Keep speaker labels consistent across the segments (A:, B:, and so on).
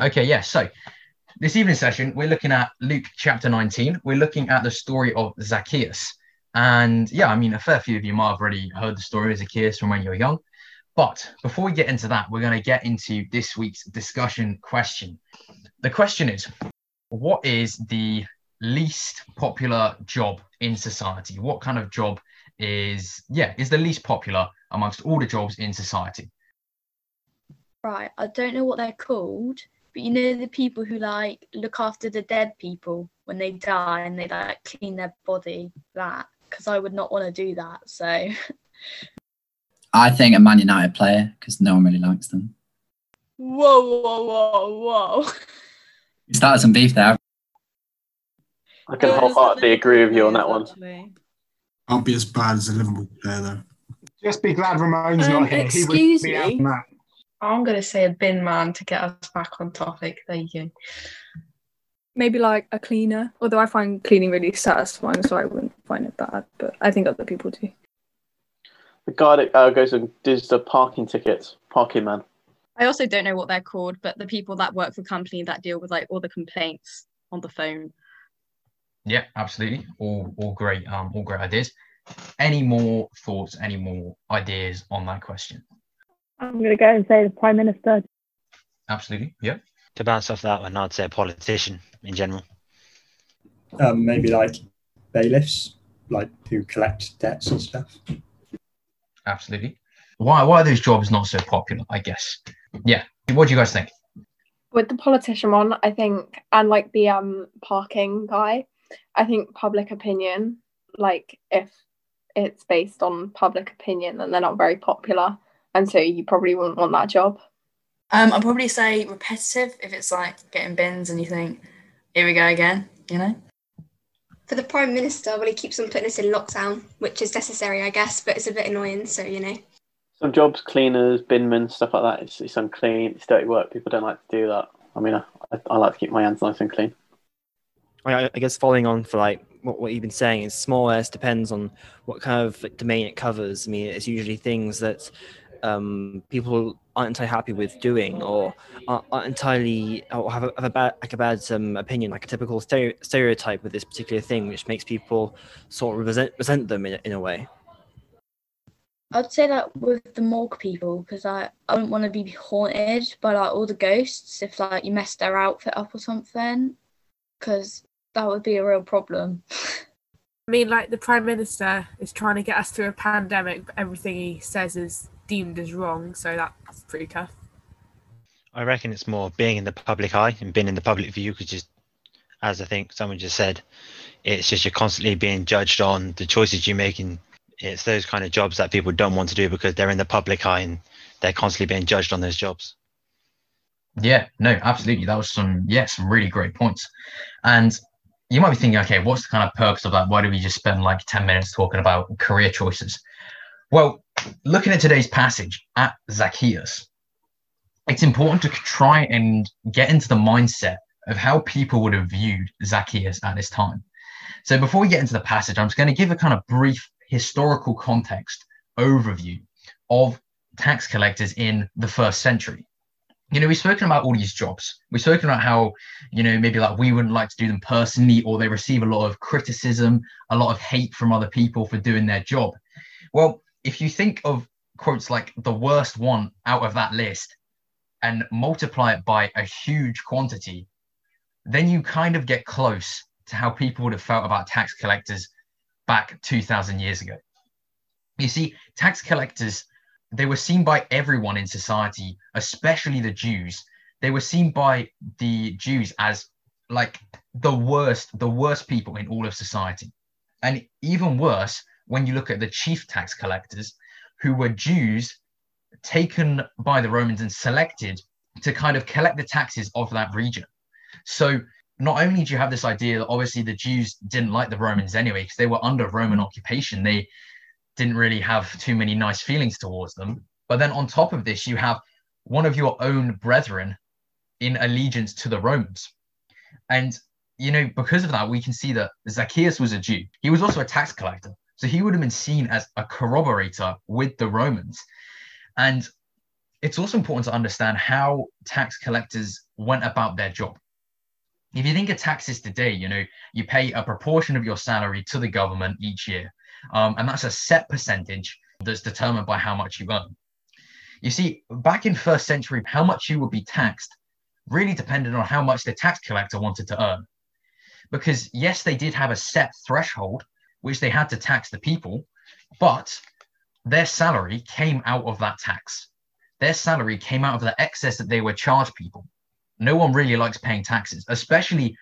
A: Okay, yeah. So this evening session, we're looking at Luke chapter 19. We're looking at the story of Zacchaeus. And yeah, I mean, a fair few of you might have already heard the story of Zacchaeus from when you were young. But before we get into that, we're going to get into this week's discussion question. The question is What is the least popular job in society? What kind of job is, yeah, is the least popular amongst all the jobs in society?
B: Right, I don't know what they're called, but you know the people who like look after the dead people when they die and they like clean their body, that because I would not want to do that. So
C: I think a Man United player because no one really likes them.
B: Whoa, whoa, whoa, whoa.
C: You started some beef there.
D: I can wholeheartedly agree with you on that one.
E: Can't be as bad as a Liverpool player though.
F: Just be glad Ramon's
G: Um,
F: not here. He would
G: excuse
F: be out
G: me?
F: On that.
G: I'm going to say a bin man to get us back on topic. There you go.
H: maybe like a cleaner. Although I find cleaning really satisfying, so I wouldn't find it bad. But I think other people do.
D: The guy that uh, goes and does the parking tickets, parking man.
I: I also don't know what they're called, but the people that work for company that deal with like all the complaints on the phone.
A: Yeah, absolutely. All all great, um, all great ideas. Any more thoughts, any more ideas on that question?
J: I'm going to go and say the Prime Minister.
A: Absolutely. Yeah.
K: To bounce off that one, I'd say a politician in general.
L: Um, maybe like bailiffs, like who collect debts and stuff.
A: Absolutely. Why why are those jobs not so popular? I guess. Yeah. What do you guys think?
M: with the politician one, I think, and like the um parking guy, I think public opinion, like if it's based on public opinion, then they're not very popular, and so you probably wouldn't want that job.
N: Um, I'd probably say repetitive if it's like getting bins and you think, here we go again, you know?
O: For the Prime Minister, well, he keeps on putting us in lockdown, which is necessary, I guess, but it's a bit annoying, so you know.
D: Some jobs, cleaners, binmen, stuff like that. It's, it's unclean. It's dirty work. People don't like to do that. I mean, I, I like to keep my hands nice and clean.
P: I, I guess following on for like what, what you've been saying is small s depends on what kind of domain it covers. I mean, it's usually things that um, people aren't entirely happy with doing or aren't, aren't entirely or have a, have a bad like a bad um, opinion, like a typical stereo, stereotype with this particular thing, which makes people sort of resent, resent them in, a- in a way.
B: I'd say that with the morgue people because I, I wouldn't want to be haunted by like all the ghosts if like you messed their outfit up or something because that would be a real problem.
Q: I mean, like the Prime Minister is trying to get us through a pandemic, but everything he says is deemed as wrong, so that's pretty tough.
K: I reckon it's more being in the public eye and being in the public view because just as I think someone just said, it's just you're constantly being judged on the choices you're making. it's those kind of jobs that people don't want to do because they're in the public eye and they're constantly being judged on those jobs.
A: Yeah, no, absolutely. That was some, yeah, some really great points. And you might be thinking, okay, what's the kind of purpose of that? Why do we just spend like 10 minutes talking about career choices? Well, looking at today's passage at Zacchaeus, it's important to try and get into the mindset of how people would have viewed Zacchaeus at this time. So before we get into the passage, I'm just going to give a kind of brief historical context overview of tax collectors in the first century you know, we've spoken about all these jobs. We've spoken about how, you know, maybe like we wouldn't like to do them personally, or they receive a lot of criticism, a lot of hate from other people for doing their job. Well, if you think of quotes like the worst one out of that list and multiply it by a huge quantity, then you kind of get close to how people would have felt about tax collectors back 2000 years ago. You see, tax collectors they were seen by everyone in society, especially the Jews. They were seen by the Jews as like the worst, the worst people in all of society. And even worse, when you look at the chief tax collectors, who were Jews taken by the Romans and selected to kind of collect the taxes of that region. So not only do you have this idea that obviously the Jews didn't like the Romans anyway, because they were under Roman occupation, they didn't really have too many nice feelings towards them. But then on top of this, you have one of your own brethren in allegiance to the Romans. And, you know, because of that, we can see that Zacchaeus was a Jew. He was also a tax collector. So he would have been seen as a corroborator with the Romans. And it's also important to understand how tax collectors went about their job. If you think of taxes today, you know, you pay a proportion of your salary to the government each year, um, and that's a set percentage that's determined by how much you earn. You see, back in first century, how much you would be taxed really depended on how much the tax collector wanted to earn. Because yes, they did have a set threshold which they had to tax the people, but their salary came out of that tax. Their salary came out of the excess that they were charge people. No one really likes paying taxes, especially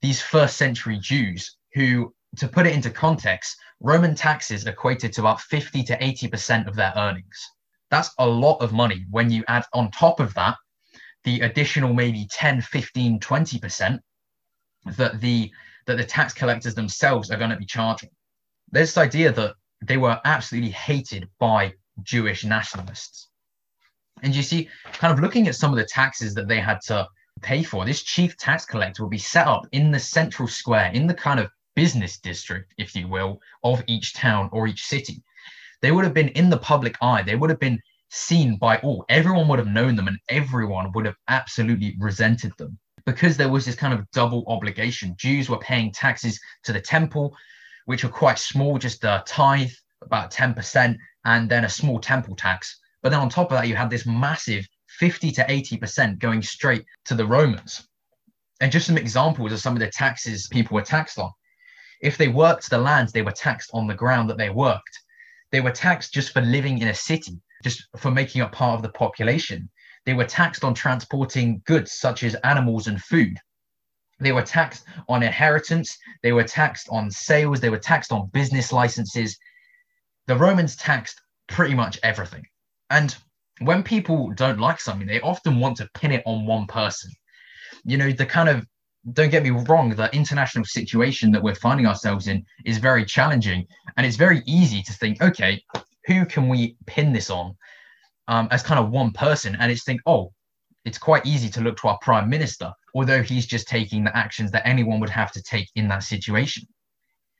A: these first century Jews who, to put it into context, Roman taxes equated to about 50 to 80% of their earnings. That's a lot of money when you add on top of that the additional maybe 10, 15, 20% that the that the tax collectors themselves are going to be charging. There's this idea that they were absolutely hated by Jewish nationalists. And you see, kind of looking at some of the taxes that they had to pay for, this chief tax collector would be set up in the central square, in the kind of business district, if you will, of each town or each city. They would have been in the public eye. They would have been seen by all. Everyone would have known them and everyone would have absolutely resented them because there was this kind of double obligation. Jews were paying taxes to the temple, which were quite small, just a tithe, about 10%, and then a small temple tax. But then on top of that, you had this massive 50 to 80% going straight to the Romans. And just some examples of some of the taxes people were taxed on. If they worked the lands, they were taxed on the ground that they worked. They were taxed just for living in a city, just for making up part of the population. They were taxed on transporting goods such as animals and food. They were taxed on inheritance. They were taxed on sales. They were taxed on business licenses. The Romans taxed pretty much everything. And when people don't like something, they often want to pin it on one person. You know, the kind of, don't get me wrong, the international situation that we're finding ourselves in is very challenging. And it's very easy to think, okay, who can we pin this on um, as kind of one person? And it's think, oh, it's quite easy to look to our prime minister, although he's just taking the actions that anyone would have to take in that situation.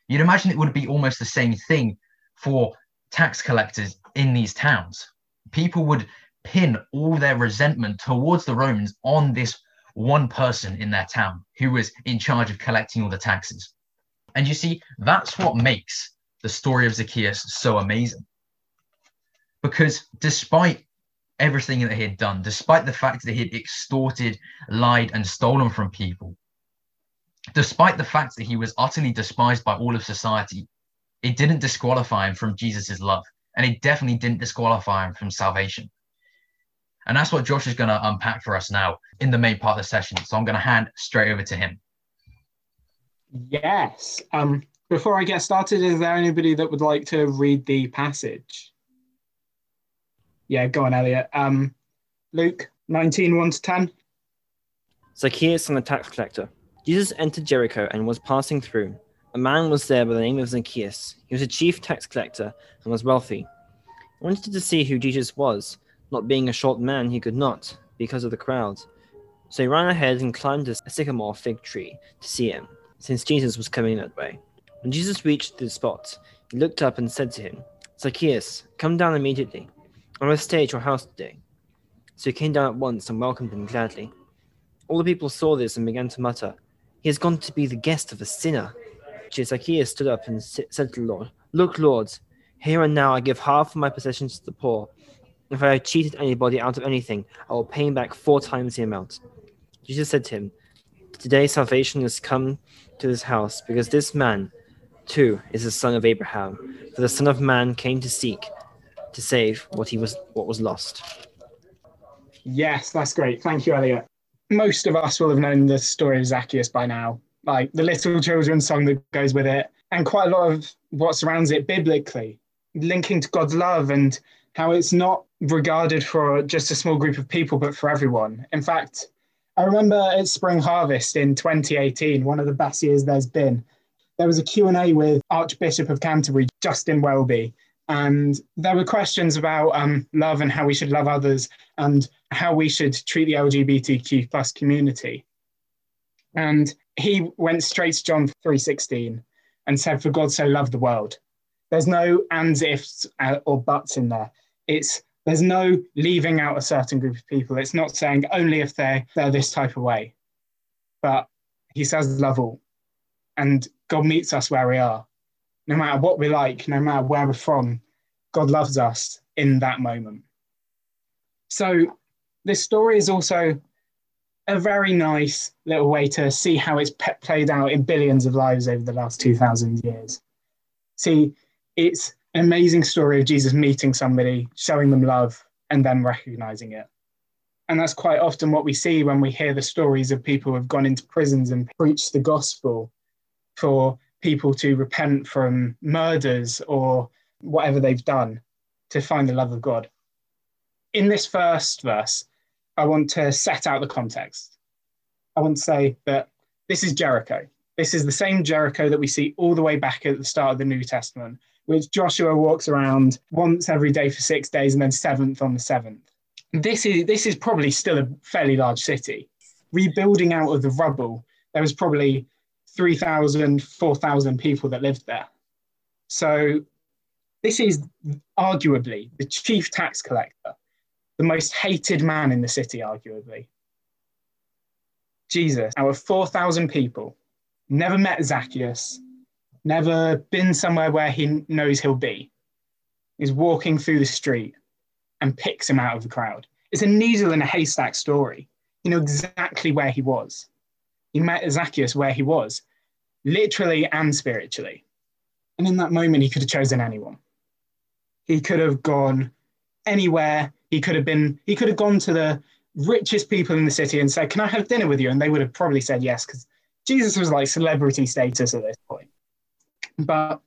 A: You'd imagine it would be almost the same thing for tax collectors in these towns. People would pin all their resentment towards the Romans on this one person in their town who was in charge of collecting all the taxes. And you see, that's what makes the story of Zacchaeus so amazing. Because despite everything that he had done, despite the fact that he had extorted, lied, and stolen from people, despite the fact that he was utterly despised by all of society, it didn't disqualify him from Jesus' love. And it definitely didn't disqualify him from salvation. And that's what Josh is going to unpack for us now in the main part of the session. So I'm going to hand straight over to him.
F: Yes. Um, before I get started, is there anybody that would like to read the passage? Yeah, go on, Elliot. Um, Luke, 19, 1 to 10.
P: Zacchaeus and the tax collector. Jesus entered Jericho and was passing through. A man was there by the name of Zacchaeus. He was a chief tax collector and was wealthy. He wanted to see who Jesus was. Not being a short man, he could not, because of the crowd. So he ran ahead and climbed a sycamore fig tree to see him, since Jesus was coming that way. When Jesus reached the spot, he looked up and said to him, Zacchaeus, come down immediately. I must stay at your house today. So he came down at once and welcomed him gladly. All the people saw this and began to mutter, He has gone to be the guest of a sinner. Zacchaeus stood up and said to the Lord, Look, Lord, here and now I give half of my possessions to the poor. If I have cheated anybody out of anything, I will pay him back four times the amount. Jesus said to him, Today salvation has come to this house, because this man, too, is the son of Abraham. For the Son of Man came to seek, to save what he was what was lost.
F: Yes, that's great. Thank you, Elliot. Most of us will have known the story of Zacchaeus by now, like the little children's song that goes with it, and quite a lot of what surrounds it biblically, linking to God's love and how it's not regarded for just a small group of people, but for everyone. In fact, I remember at Spring Harvest in 2018, one of the best years there's been, there was a Q&A with Archbishop of Canterbury, Justin Welby, and there were questions about um, love and how we should love others and how we should treat the LGBTQ plus community. And he went straight to John 3.16 and said, for God so loved the world. There's no ands, ifs, uh, or buts in there. It's There's no leaving out a certain group of people. It's not saying only if they're, they're this type of way. But he says love all. And God meets us where we are. No matter what we're like, no matter where we're from, God loves us in that moment. So this story is also a very nice little way to see how it's pe- played out in billions of lives over the last 2,000 years. See, it's an amazing story of Jesus meeting somebody, showing them love, and then recognizing it. And that's quite often what we see when we hear the stories of people who have gone into prisons and preached the gospel for people to repent from murders or whatever they've done to find the love of God. In this first verse, I want to set out the context. I want to say that this is Jericho. This is the same Jericho that we see all the way back at the start of the New Testament, which Joshua walks around once every day for six days and then seventh on the seventh. This is, this is probably still a fairly large city. Rebuilding out of the rubble, there was probably 3,000, 4,000 people that lived there. So this is arguably the chief tax collector, the most hated man in the city, arguably. Jesus, out of 4,000 people, never met Zacchaeus, never been somewhere where he knows he'll be, is walking through the street and picks him out of the crowd. It's a needle in a haystack story. You know exactly where he was. He met Zacchaeus where he was, literally and spiritually. And in that moment, he could have chosen anyone. He could have gone anywhere. He could have been, he could have gone to the richest people in the city and said, Can I have dinner with you? And they would have probably said yes, because Jesus was like celebrity status at this point. But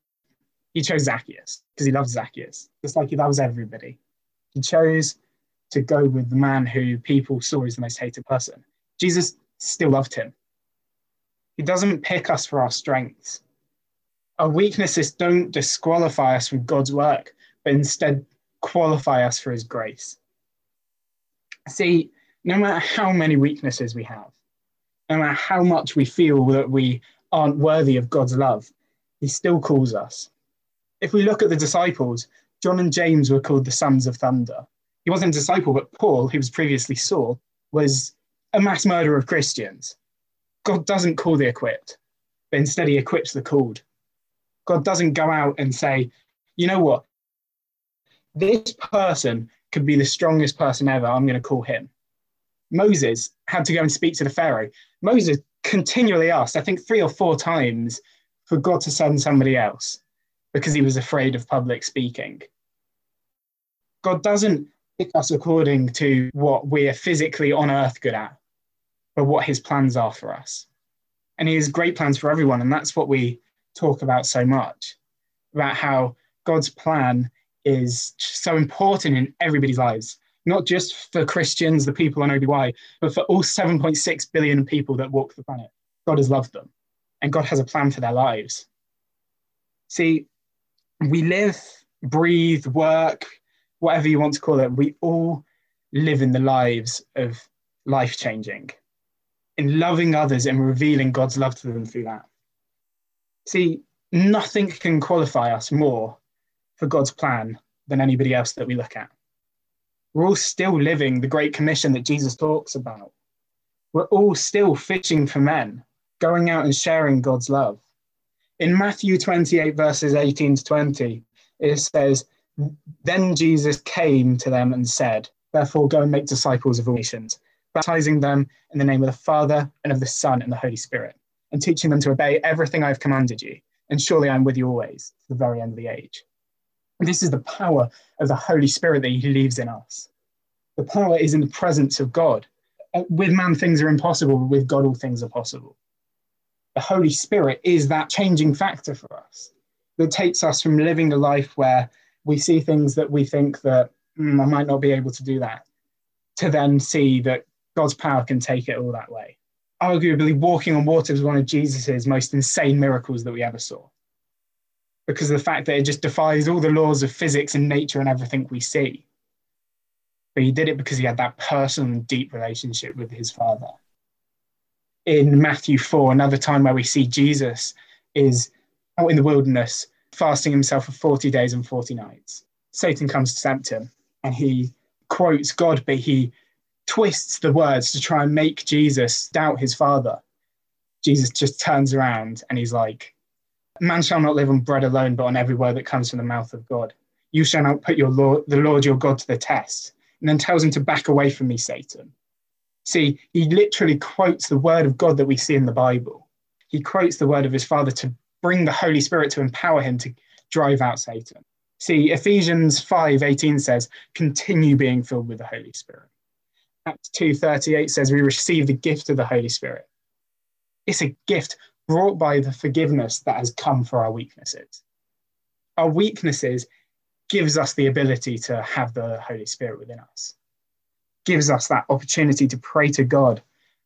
F: he chose Zacchaeus because he loved Zacchaeus, just like he loves everybody. He chose to go with the man who people saw as the most hated person. Jesus still loved him. He doesn't pick us for our strengths. Our weaknesses don't disqualify us from God's work, but instead qualify us for his grace. See, no matter how many weaknesses we have, no matter how much we feel that we aren't worthy of God's love, he still calls us. If we look at the disciples, John and James were called the sons of thunder. He wasn't a disciple, but Paul, who was previously Saul, was a mass murderer of Christians. God doesn't call the equipped, but instead he equips the called. God doesn't go out and say, you know what? This person could be the strongest person ever. I'm going to call him. Moses had to go and speak to the Pharaoh. Moses continually asked, I think three or four times, for God to send somebody else because he was afraid of public speaking. God doesn't pick us according to what we are physically on earth good at, but what his plans are for us. And he has great plans for everyone. And that's what we talk about so much about how God's plan is so important in everybody's lives, not just for Christians, the people on OBY, but for all 7.6 billion people that walk the planet. God has loved them and God has a plan for their lives. See, we live, breathe, work, whatever you want to call it, we all live in the lives of life changing, in loving others and revealing God's love to them through that. See, nothing can qualify us more for God's plan than anybody else that we look at. We're all still living the Great Commission that Jesus talks about. We're all still fishing for men, going out and sharing God's love. In Matthew 28, verses 18 to 20, it says, Then Jesus came to them and said, Therefore, go and make disciples of all nations, baptizing them in the name of the Father and of the Son and the Holy Spirit, and teaching them to obey everything I've commanded you. And surely I'm with you always to the very end of the age. This is the power of the Holy Spirit that He leaves in us. The power is in the presence of God. Uh, With man, things are impossible, but with God, all things are possible. The Holy Spirit is that changing factor for us that takes us from living a life where we see things that we think that "Hmm, I might not be able to do that, to then see that God's power can take it all that way. Arguably, walking on water was one of Jesus's most insane miracles that we ever saw because of the fact that it just defies all the laws of physics and nature and everything we see. But he did it because he had that personal and deep relationship with his father. In Matthew 4, another time where we see Jesus is out in the wilderness, fasting himself for 40 days and 40 nights. Satan comes to tempt him. and he quotes God, but he twists the words to try and make Jesus doubt his father. Jesus just turns around and he's like, Man shall not live on bread alone, but on every word that comes from the mouth of God. You shall not put your Lord, the Lord your God to the test. And then tells him to back away from me, Satan. See, he literally quotes the word of God that we see in the Bible. He quotes the word of his father to bring the Holy Spirit to empower him to drive out Satan. See, Ephesians 5 18 says, continue being filled with the Holy Spirit. Acts 2:38 says we receive the gift of the Holy Spirit. It's a gift brought by the forgiveness that has come for our weaknesses. Our weaknesses gives us the ability to have the Holy Spirit within us. Gives us that opportunity to pray to God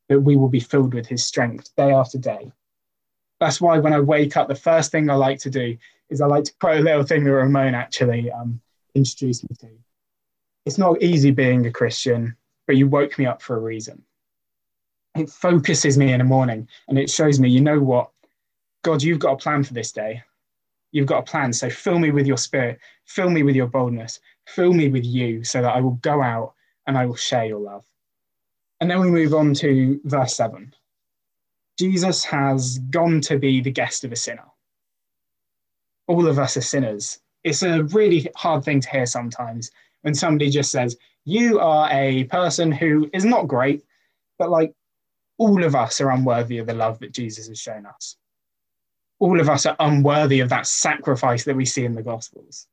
F: that we will be filled with his strength day after day. That's why when I wake up, the first thing I like to do is I like to quote a little thing that Ramon actually um, introduced me to. It's not easy being a Christian, but you woke me up for a reason. It focuses me in the morning and it shows me, you know what? God, you've got a plan for this day. You've got a plan. So fill me with your spirit, fill me with your boldness, fill me with you so that I will go out and I will share your love. And then we move on to verse 7. Jesus has gone to be the guest of a sinner. All of us are sinners. It's a really hard thing to hear sometimes when somebody just says, You are a person who is not great, but like all of us are unworthy of the love that Jesus has shown us. All of us are unworthy of that sacrifice that we see in the Gospels.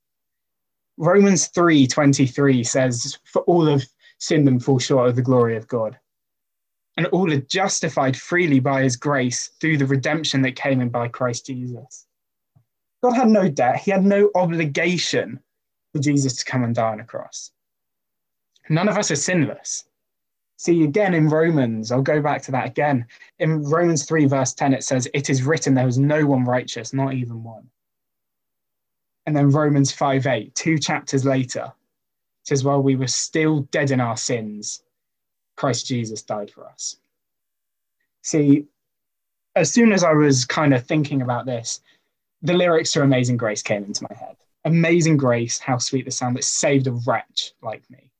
F: Romans 3:23 says, For all have sinned and fall short of the glory of God and all are justified freely by his grace through the redemption that came in by Christ Jesus. God had no debt, he had no obligation for Jesus to come and die on a cross. None of us are sinless. See, again in Romans, I'll go back to that again. In Romans 3, verse 10, it says, It is written, there was no one righteous, not even one. And then Romans 5 8, two chapters later, it says, While we were still dead in our sins, Christ Jesus died for us. See, as soon as I was kind of thinking about this, the lyrics to Amazing Grace came into my head. Amazing Grace, how sweet the sound that saved a wretch like me.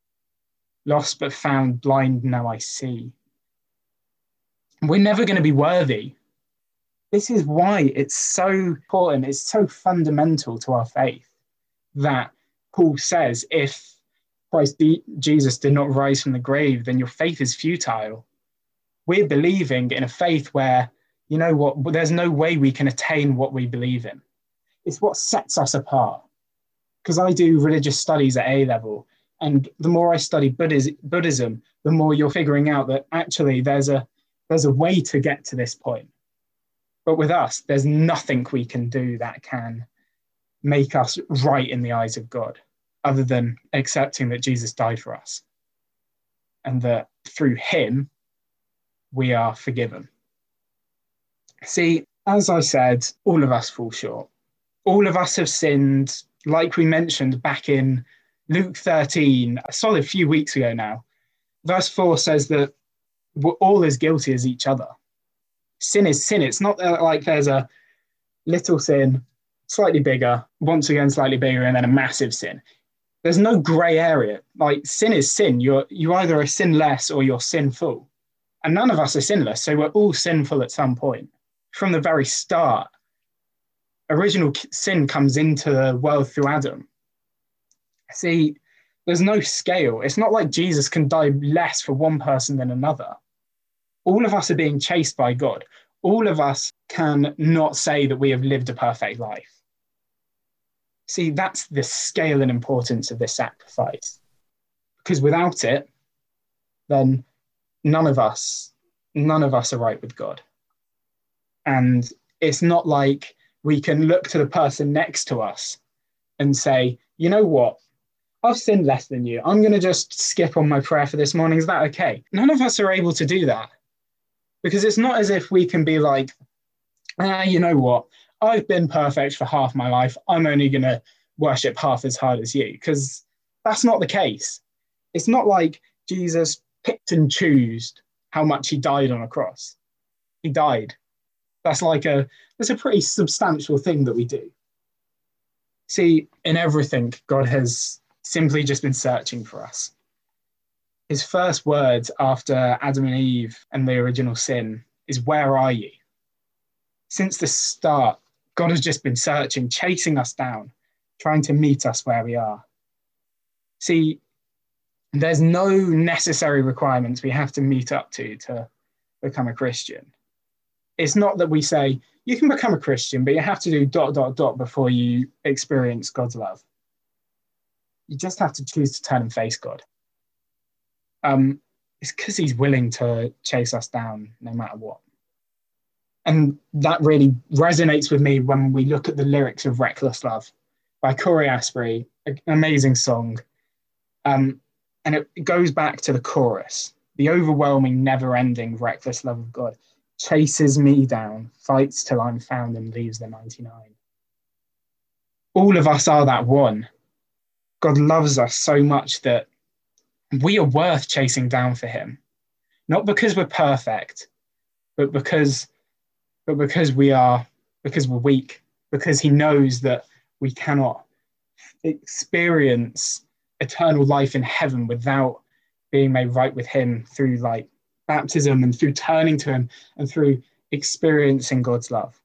F: Lost but found, blind now I see. We're never going to be worthy. This is why it's so important, it's so fundamental to our faith that Paul says if Christ Jesus did not rise from the grave, then your faith is futile. We're believing in a faith where, you know what, there's no way we can attain what we believe in. It's what sets us apart. Because I do religious studies at A level, and the more I study Buddhism, the more you're figuring out that actually there's a there's a way to get to this point. But with us, there's nothing we can do that can make us right in the eyes of God other than accepting that Jesus died for us and that through him we are forgiven. See, as I said, all of us fall short. All of us have sinned, like we mentioned back in Luke 13, a solid few weeks ago now. Verse 4 says that we're all as guilty as each other. Sin is sin. It's not uh, like there's a little sin, slightly bigger, once again slightly bigger, and then a massive sin there's no gray area. Like sin is sin. You're you either are sinless or you're sinful. And none of us are sinless, so we're all sinful at some point. From the very start, original sin comes into the world through Adam. See, there's no scale. It's not like Jesus can die less for one person than another. All of us are being chased by God. All of us can not say that we have lived a perfect life. See, that's the scale and importance of this sacrifice. Because without it, then none of us, none of us are right with God. And it's not like we can look to the person next to us and say, you know what? I've sinned less than you. I'm going to just skip on my prayer for this morning. Is that okay? None of us are able to do that because it's not as if we can be like, ah, you know what? I've been perfect for half my life. I'm only going to worship half as hard as you because that's not the case. It's not like Jesus picked and chose how much he died on a cross. He died. That's like a that's a pretty substantial thing that we do. See, in everything, God has simply just been searching for us. His first words after Adam and Eve and the original sin is, Where are you? Since the start, God has just been searching, chasing us down, trying to meet us where we are. See, there's no necessary requirements we have to meet up to to become a Christian. It's not that we say, you can become a Christian, but you have to do dot, dot, dot before you experience God's love. You just have to choose to turn and face God. Um, it's because he's willing to chase us down no matter what. And that really resonates with me when we look at the lyrics of Reckless Love by Cory Asbury, an amazing song. Um, and it goes back to the chorus the overwhelming, never ending, reckless love of God chases me down, fights till I'm found, and leaves the 99. All of us are that one. God loves us so much that we are worth chasing down for Him. Not because we're perfect, but because, but because we are, because we're weak, because He knows that we cannot experience eternal life in heaven without being made right with Him through like baptism and through turning to Him and through experiencing God's love.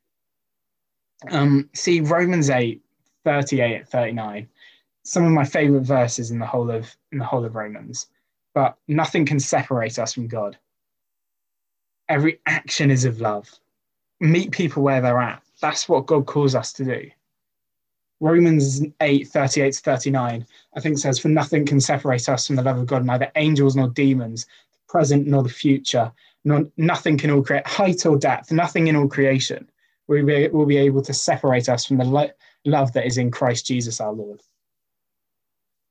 F: Um, see, Romans 8, 38 39, some of my favorite verses in the whole of in the whole of Romans. But nothing can separate us from God. Every action is of love. Meet people where they're at. That's what God calls us to do. Romans 8, 38 to 39, I think says, For nothing can separate us from the love of God, neither angels nor demons, the present nor the future, nor, nothing can all create height or depth, nothing in all creation will be, will be able to separate us from the lo- love that is in Christ Jesus our Lord.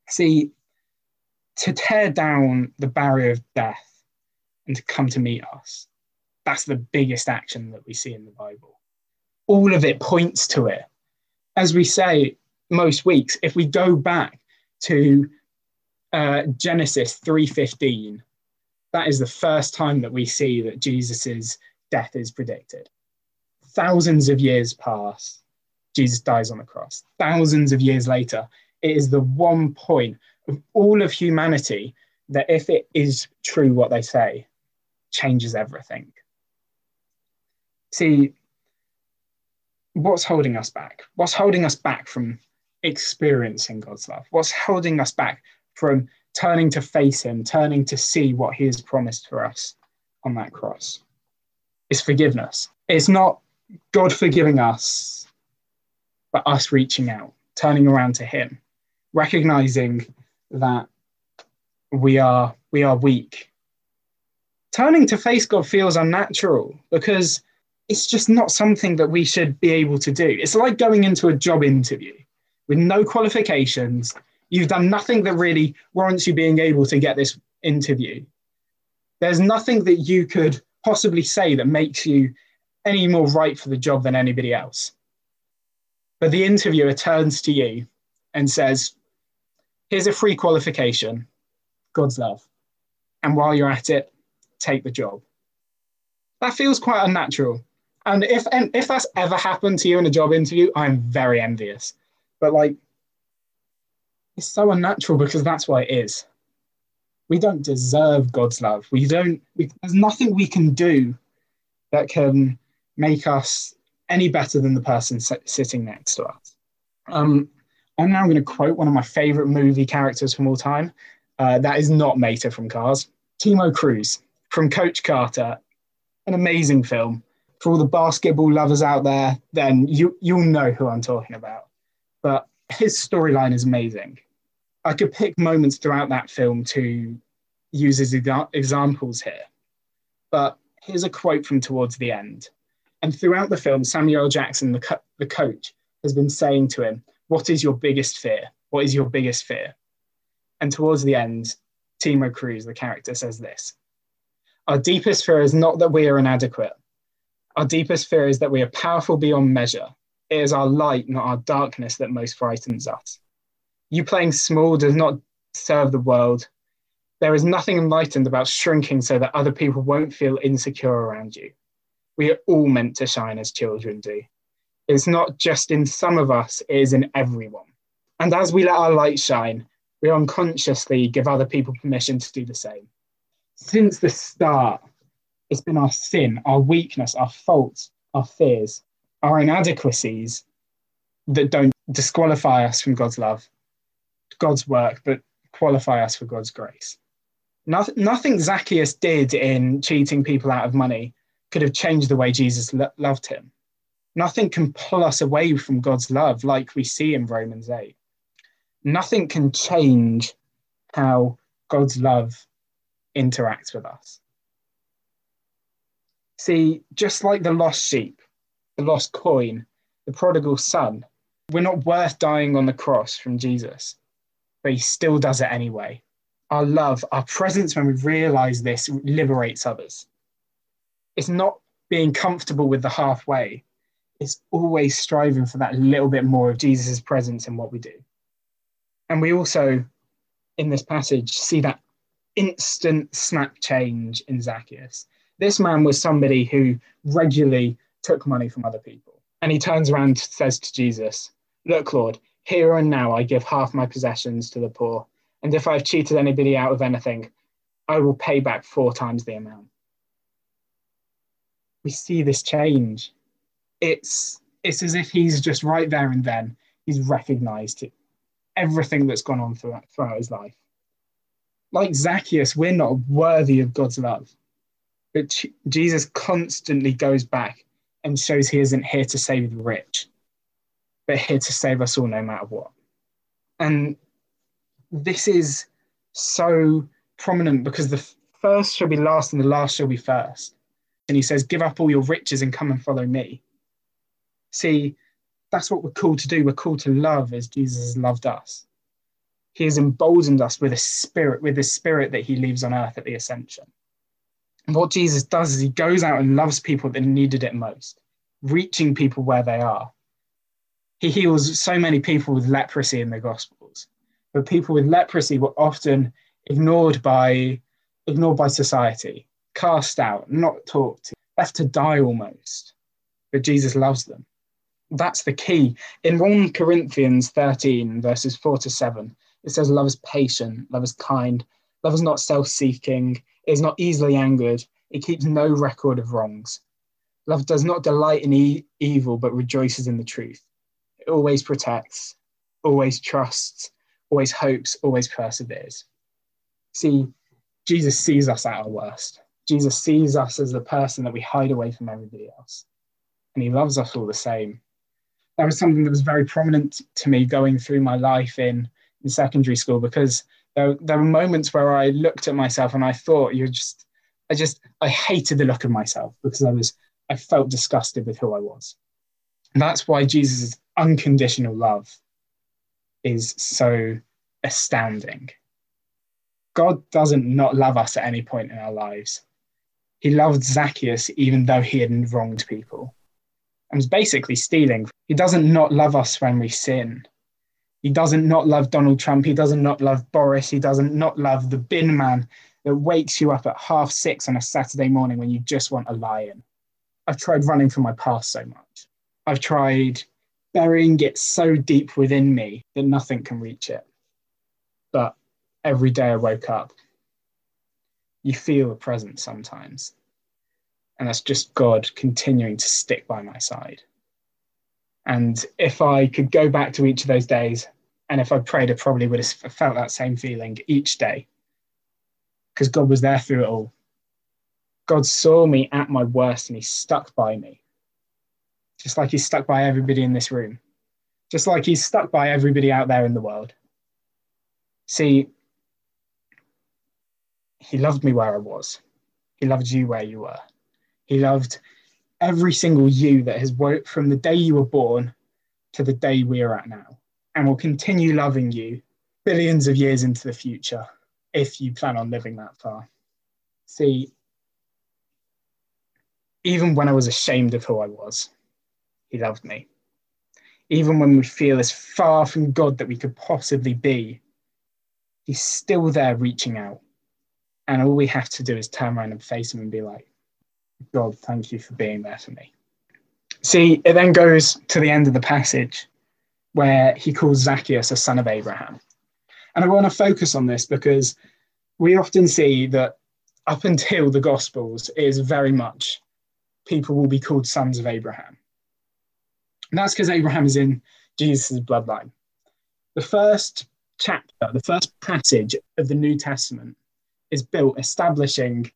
F: See, to tear down the barrier of death and to come to meet us, that's the biggest action that we see in the Bible. All of it points to it as we say most weeks, if we go back to uh, Genesis 3:15, that is the first time that we see that Jesus's death is predicted. Thousands of years pass, Jesus dies on the cross. Thousands of years later, it is the one point of all of humanity that, if it is true what they say, changes everything. See, what's holding us back? What's holding us back from experiencing God's love? What's holding us back from turning to face Him, turning to see what He has promised for us on that cross? It's forgiveness. It's not God forgiving us, but us reaching out, turning around to Him, recognizing that we are we are weak. Turning to face God feels unnatural because it's just not something that we should be able to do. It's like going into a job interview with no qualifications. You've done nothing that really warrants you being able to get this interview. There's nothing that you could possibly say that makes you any more right for the job than anybody else. But the interviewer turns to you and says, Here's a free qualification God's love. And while you're at it, take the job. That feels quite unnatural. And if and if that's ever happened to you in a job interview, I'm very envious. But like, it's so unnatural because that's what it is. We don't deserve God's love. We don't. We, there's nothing we can do that can make us any better than the person sitting next to us. Um, I'm now going to quote one of my favorite movie characters from all time. Uh, that is not Mater from Cars. Timo Cruz from Coach Carter, an amazing film for all the basketball lovers out there, then you you'll know who I'm talking about. But his storyline is amazing. I could pick moments throughout that film to use as examples here. But here's a quote from towards the end. And throughout the film, Samuel Jackson, the, co- the coach, has been saying to him, What is your biggest fear? What is your biggest fear? And towards the end, Timo Cruz, the character, says this Our deepest fear is not that we are inadequate, our deepest fear is that we are powerful beyond measure. It is our light, not our darkness, that most frightens us. You playing small does not serve the world. There is nothing enlightened about shrinking so that other people won't feel insecure around you. We are all meant to shine as children do. It's not just in some of us, it is in everyone. And as we let our light shine, we unconsciously give other people permission to do the same. Since the start, it's been our sin, our weakness, our faults, our fears, our inadequacies that don't disqualify us from God's love, God's work, but qualify us for God's grace. Nothing, nothing Zacchaeus did in cheating people out of money could have changed the way Jesus lo- loved him. Nothing can pull us away from God's love like we see in Romans 8. Nothing can change how God's love interacts with us. See, just like the lost sheep, the lost coin, the prodigal son, we're not worth dying on the cross from Jesus, but he still does it anyway. Our love, our presence when we realize this liberates others. It's not being comfortable with the halfway, it's always striving for that little bit more of Jesus' presence in what we do. And we also, in this passage, see that instant snap change in Zacchaeus. This man was somebody who regularly took money from other people. And he turns around and says to Jesus, Look, Lord, here and now I give half my possessions to the poor. And if I've cheated anybody out of anything, I will pay back four times the amount. We see this change. It's it's as if he's just right there and then he's recognized everything that's gone on throughout, throughout his life. Like Zacchaeus, we're not worthy of God's love. But Jesus constantly goes back and shows he isn't here to save the rich, but here to save us all no matter what. And this is so prominent because the first shall be last and the last shall be first. And he says, Give up all your riches and come and follow me. See, that's what we're called to do. We're called to love as Jesus loved us. He has emboldened us with a spirit, with the spirit that he leaves on earth at the ascension. And what Jesus does is he goes out and loves people that needed it most, reaching people where they are. He heals so many people with leprosy in the Gospels, but people with leprosy were often ignored by ignored by society, cast out, not talked to, left to die almost. But Jesus loves them. That's the key. In 1 Corinthians 13, verses 4 to 7, it says, Love is patient, love is kind, love is not self seeking, is not easily angered, it keeps no record of wrongs. Love does not delight in e- evil, but rejoices in the truth. It always protects, always trusts, always hopes, always perseveres. See, Jesus sees us at our worst. Jesus sees us as the person that we hide away from everybody else. And he loves us all the same. That was something that was very prominent to me going through my life in, in secondary school because there, there were moments where I looked at myself and I thought, you're just, I just, I hated the look of myself because I was, I felt disgusted with who I was. And that's why Jesus' unconditional love is so astounding. God doesn't not love us at any point in our lives. He loved Zacchaeus even though he had wronged people and was basically stealing. He doesn't not love us when we sin. He doesn't not love Donald Trump. He doesn't not love Boris. He doesn't not love the bin man that wakes you up at half six on a Saturday morning when you just want a lion. I've tried running from my past so much. I've tried burying it so deep within me that nothing can reach it. But every day I woke up, you feel a presence sometimes. And that's just God continuing to stick by my side. And if I could go back to each of those days, and if I prayed, I probably would have felt that same feeling each day because God was there through it all. God saw me at my worst and he stuck by me, just like he's stuck by everybody in this room, just like he's stuck by everybody out there in the world. See, he loved me where I was, he loved you where you were, he loved every single you that has worked from the day you were born to the day we are at now, and will continue loving you billions of years into the future if you plan on living that far. See, even when I was ashamed of who I was, he loved me. Even when we feel as far from God that we could possibly be, he's still there reaching out. And all we have to do is turn around and face him and be like, God, thank you for being there for me. See, it then goes to the end of the passage where he calls Zacchaeus a son of Abraham. And I want to focus on this because we often see that up until the Gospels is very much people will be called sons of Abraham. And that's because Abraham is in Jesus' bloodline. The first chapter, the first passage of the New Testament is built establishing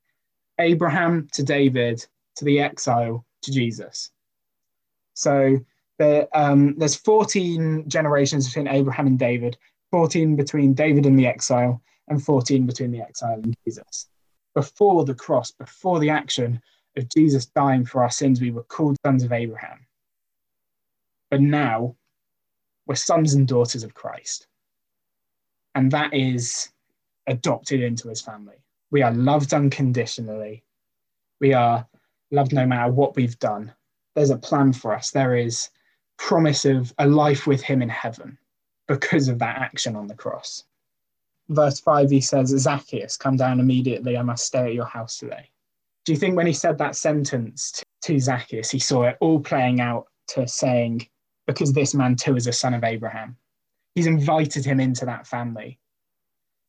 F: Abraham to David to the exile to Jesus. So um, there's 14 generations between Abraham and David, 14 between David and the exile, and 14 between the exile and Jesus. Before the cross, before the action of Jesus dying for our sins, we were called sons of Abraham. But now we're sons and daughters of Christ. And that is adopted into his family. We are loved unconditionally. We are loved no matter what we've done. There's a plan for us. There is promise of a life with him in heaven because of that action on the cross. Verse 5, he says, Zacchaeus, come down immediately. I must stay at your house today. Do you think when he said that sentence to, to Zacchaeus, he saw it all playing out to saying, because this man too is a son of Abraham? He's invited him into that family.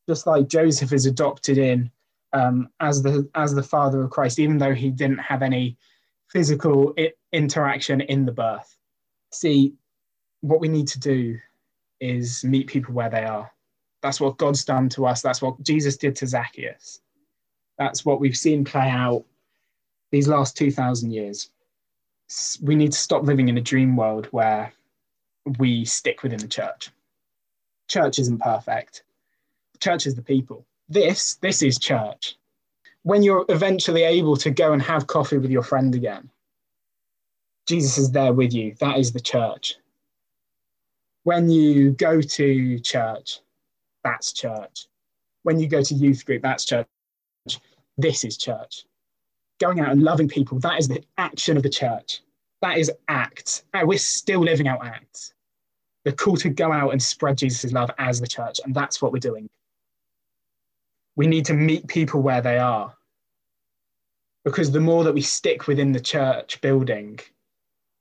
F: Just like Joseph is adopted in um, as the as the father of Christ, even though he didn't have any physical I- interaction in the birth. See, what we need to do is meet people where they are. That's what God's done to us. That's what Jesus did to Zacchaeus. That's what we've seen play out these last 2,000 years. We need to stop living in a dream world where we stick within the church. Church isn't perfect. Church is the people. This, this is church. When you're eventually able to go and have coffee with your friend again, Jesus is there with you. That is the church. When you go to church, that's church. When you go to youth group, that's church. This is church. Going out and loving people, that is the action of the church. That is act. Uh, we're still living out acts. The call to go out and spread Jesus' love as the church, and that's what we're doing. We need to meet people where they are. Because the more that we stick within the church building,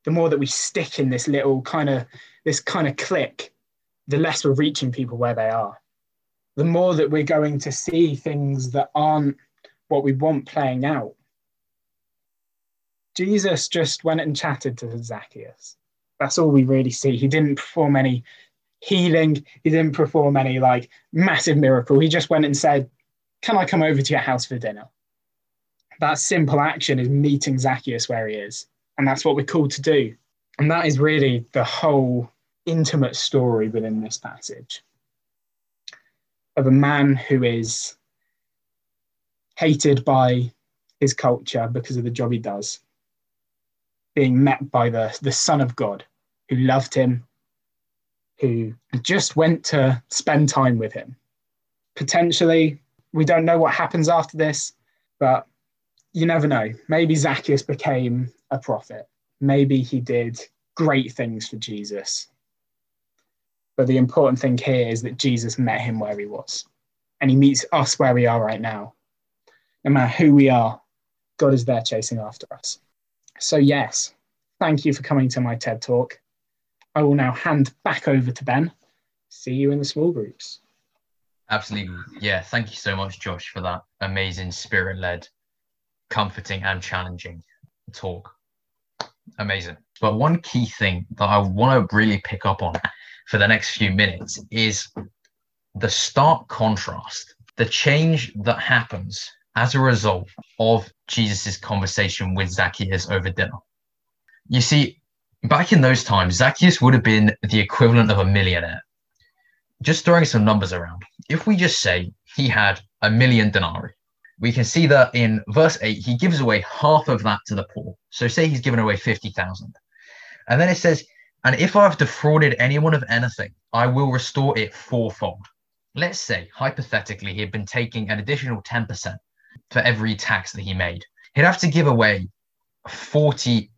F: the more that we stick in this little kind of this kind of click, the less we're reaching people where they are. The more that we're going to see things that aren't what we want playing out. Jesus just went and chatted to Zacchaeus. That's all we really see. He didn't perform any healing, he didn't perform any like massive miracle. He just went and said, Can I come over to your house for dinner? That simple action is meeting Zacchaeus where he is. And that's what we're called to do. And that is really the whole intimate story within this passage of a man who is hated by his culture because of the job he does, being met by the, the Son of God who loved him, who just went to spend time with him. Potentially, we don't know what happens after this, but you never know. Maybe Zacchaeus became a prophet. Maybe he did great things for Jesus. But the important thing here is that Jesus met him where he was, and he meets us where we are right now. No matter who we are, God is there chasing after us. So, yes, thank you for coming to my TED talk. I will now hand back over to Ben. See you in the small groups.
A: Absolutely. Yeah. Thank you so much, Josh, for that amazing spirit led, comforting, and challenging talk. Amazing. But one key thing that I want to really pick up on for the next few minutes is the stark contrast, the change that happens as a result of Jesus' conversation with Zacchaeus over dinner. You see, back in those times, Zacchaeus would have been the equivalent of a millionaire. Just throwing some numbers around, if we just say he had a million denarii, we can see that in verse 8, he gives away half of that to the poor. So say he's given away 50,000. And then it says, and if I've defrauded anyone of anything, I will restore it fourfold. Let's say, hypothetically, he had been taking an additional 10% for every tax that he made. He'd have to give away 40%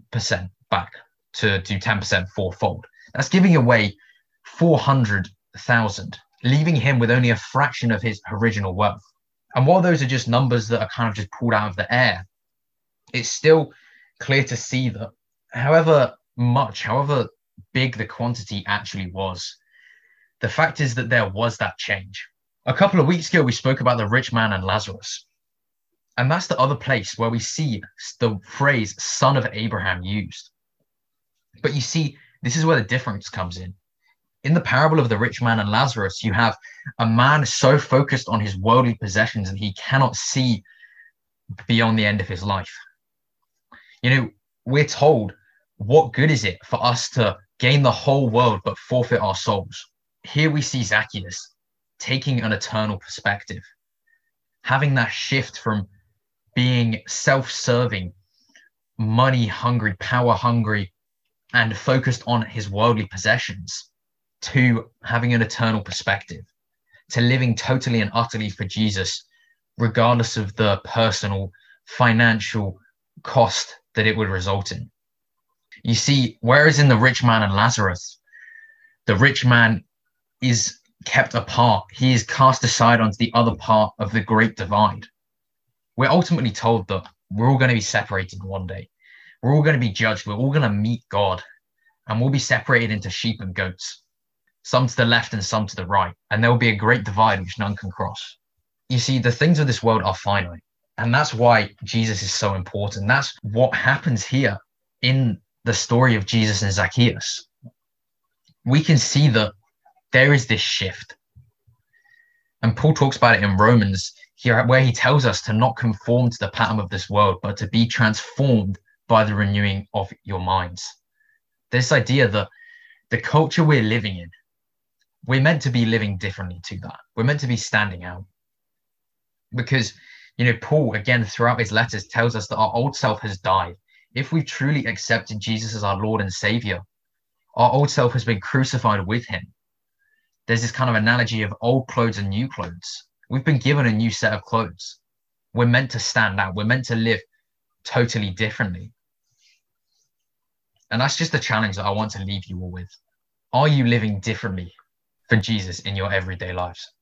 A: back to do 10% fourfold. That's giving away 400,000, leaving him with only a fraction of his original wealth. And while those are just numbers that are kind of just pulled out of the air, it's still clear to see that however much, however big the quantity actually was, the fact is that there was that change. A couple of weeks ago, we spoke about the rich man and Lazarus. And that's the other place where we see the phrase son of Abraham used. But you see, this is where the difference comes in. In the parable of the rich man and Lazarus, you have a man so focused on his worldly possessions and he cannot see beyond the end of his life. You know, we're told, what good is it for us to gain the whole world but forfeit our souls? Here we see Zacchaeus taking an eternal perspective, having that shift from being self serving, money hungry, power hungry, and focused on his worldly possessions to having an eternal perspective, to living totally and utterly for Jesus, regardless of the personal, financial cost that it would result in. You see, whereas in the rich man and Lazarus, the rich man is kept apart, he is cast aside onto the other part of the great divide. We're ultimately told that we're all going to be separated one day. We're all going to be judged. We're all going to meet God and we'll be separated into sheep and goats, some to the left and some to the right. And there will be a great divide which none can cross. You see, the things of this world are finite. And that's why Jesus is so important. That's what happens here in the story of Jesus and Zacchaeus. We can see that there is this shift. And Paul talks about it in Romans here, where he tells us to not conform to the pattern of this world, but to be transformed by the renewing of your minds. This idea that the culture we're living in, we're meant to be living differently to that. We're meant to be standing out. Because, you know, Paul, again, throughout his letters, tells us that our old self has died. If we've truly accepted Jesus as our Lord and Savior, our old self has been crucified with him there's this kind of analogy of old clothes and new clothes. We've been given a new set of clothes. We're meant to stand out. We're meant to live totally differently. And that's just the challenge that I want to leave you all with. Are you living differently for Jesus in your everyday lives?